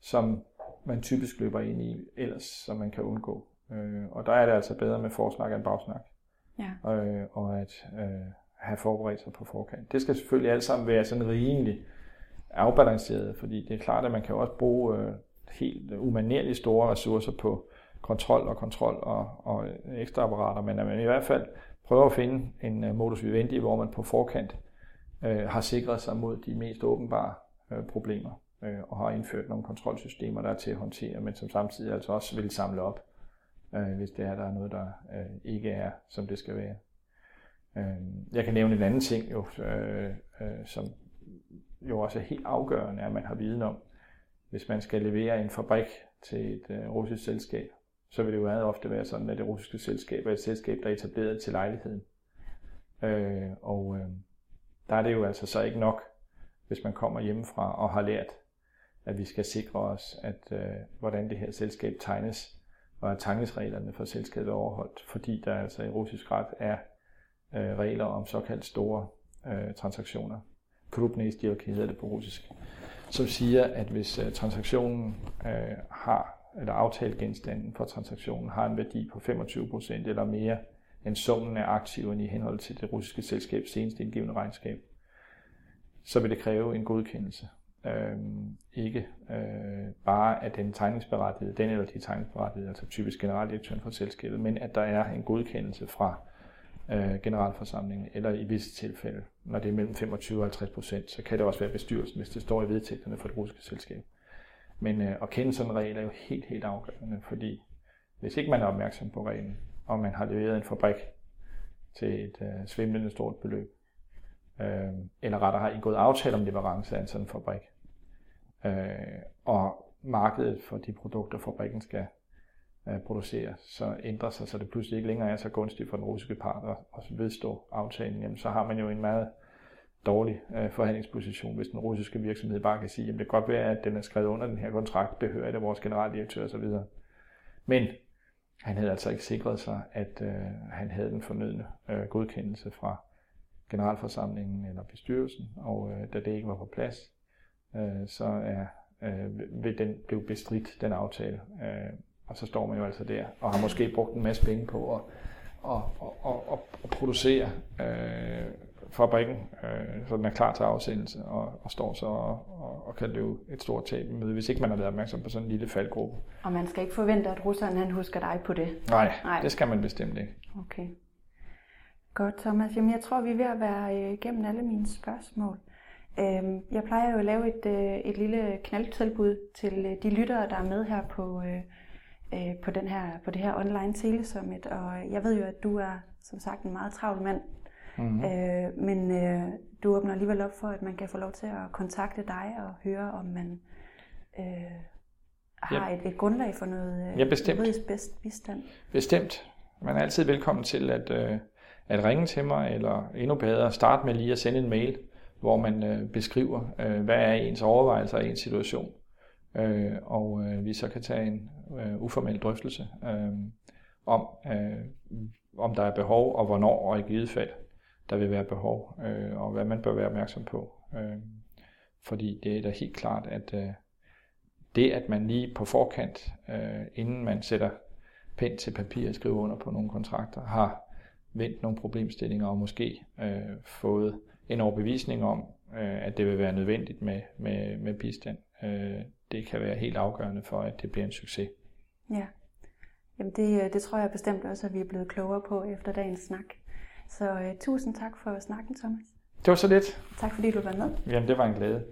som man typisk løber ind i ellers, som man kan undgå. Øh, og der er det altså bedre med forsnak end bagsnak. Ja. Øh, og at øh, have forberedt sig på forkant. Det skal selvfølgelig alt sammen være sådan rimelig afbalanceret, fordi det er klart, at man kan også bruge øh, helt umanerligt store ressourcer på kontrol og kontrol og, og ekstra apparater, men at man i hvert fald prøver at finde en øh, modus vivendi, hvor man på forkant øh, har sikret sig mod de mest åbenbare øh, problemer øh, og har indført nogle kontrolsystemer, der er til at håndtere, men som samtidig altså også vil samle op, øh, hvis det er, der er noget, der øh, ikke er, som det skal være. Øh, jeg kan nævne en anden ting, jo, øh, øh, som jo også er helt afgørende, at man har viden om, hvis man skal levere en fabrik til et øh, russisk selskab, så vil det jo meget ofte være sådan, at det russiske selskab er et selskab, der er etableret til lejligheden. Øh, og øh, der er det jo altså så ikke nok, hvis man kommer hjemmefra og har lært, at vi skal sikre os, at øh, hvordan det her selskab tegnes, og at tegningsreglerne for selskabet er overholdt, fordi der altså i russisk ret er øh, regler om såkaldt store øh, transaktioner. Krupnezdjelki hedder det på russisk. Som siger, at hvis øh, transaktionen øh, har, eller aftalegenstanden for transaktionen har en værdi på 25% eller mere end summen af aktiverne i henhold til det russiske selskabs seneste indgivende regnskab, så vil det kræve en godkendelse. Øh, ikke øh, bare af den tegningsberettigede, den eller de tegningsberettigede, altså typisk generaldirektøren for selskabet, men at der er en godkendelse fra øh, generalforsamlingen, eller i visse tilfælde, når det er mellem 25 og 50 procent, så kan det også være bestyrelsen, hvis det står i vedtægterne for det russiske selskab. Men øh, at kende sådan en regel er jo helt, helt afgørende, fordi hvis ikke man er opmærksom på reglen, og man har leveret en fabrik til et øh, svimlende stort beløb, øh, eller rettere har indgået aftale om leverance af en sådan fabrik, øh, og markedet for de produkter, fabrikken skal Øh, producerer, så ændrer sig, så det pludselig ikke længere er så gunstigt for den russiske part at, at vedstå aftalen, jamen, så har man jo en meget dårlig øh, forhandlingsposition, hvis den russiske virksomhed bare kan sige, at det kan godt være, at den er skrevet under den her kontrakt, behører det vores generaldirektør osv. Men han havde altså ikke sikret sig, at øh, han havde den fornødne øh, godkendelse fra generalforsamlingen eller bestyrelsen, og øh, da det ikke var på plads, øh, så er, øh, vil den blive bestridt, den aftale. Øh, og så står man jo altså der, og har måske brugt en masse penge på at, at, at, at, at producere øh, fabrikken, øh, så den er klar til afsendelse, og, og står så og, og, og kan løbe et stort tab møde, hvis ikke man har været opmærksom på sådan en lille faldgruppe. Og man skal ikke forvente, at russeren han husker dig på det? Nej, Nej, det skal man bestemt ikke. Okay. Godt, Thomas. Jamen, jeg tror, vi er ved at være øh, igennem alle mine spørgsmål. Øhm, jeg plejer jo at lave et, øh, et lille knaldtilbud til øh, de lyttere, der er med her på, på, den her, på det her online telesummit. Og jeg ved jo, at du er som sagt en meget travl mand. Mm-hmm. Øh, men øh, du åbner alligevel op for, at man kan få lov til at kontakte dig og høre, om man øh, har ja. et, et grundlag for noget øh, ja, bestemt. juridisk bedst bistand. Bestemt. Man er altid velkommen til at, øh, at ringe til mig, eller endnu bedre, starte med lige at sende en mail, hvor man øh, beskriver, øh, hvad er ens overvejelser af ens situation øh, og øh, vi så kan tage en øh, uformel drøftelse øh, om, øh, om der er behov, og hvornår og i givet fald der vil være behov, øh, og hvad man bør være opmærksom på. Øh, fordi det er da helt klart, at øh, det, at man lige på forkant, øh, inden man sætter pen til papir og skriver under på nogle kontrakter, har vendt nogle problemstillinger og måske øh, fået en overbevisning om, øh, at det vil være nødvendigt med, med, med bistand. Øh, det kan være helt afgørende for, at det bliver en succes. Ja, Jamen det, det tror jeg bestemt også, at vi er blevet klogere på efter dagens snak. Så uh, tusind tak for snakken, Thomas. Det var så lidt. Tak fordi du var med. Jamen, det var en glæde.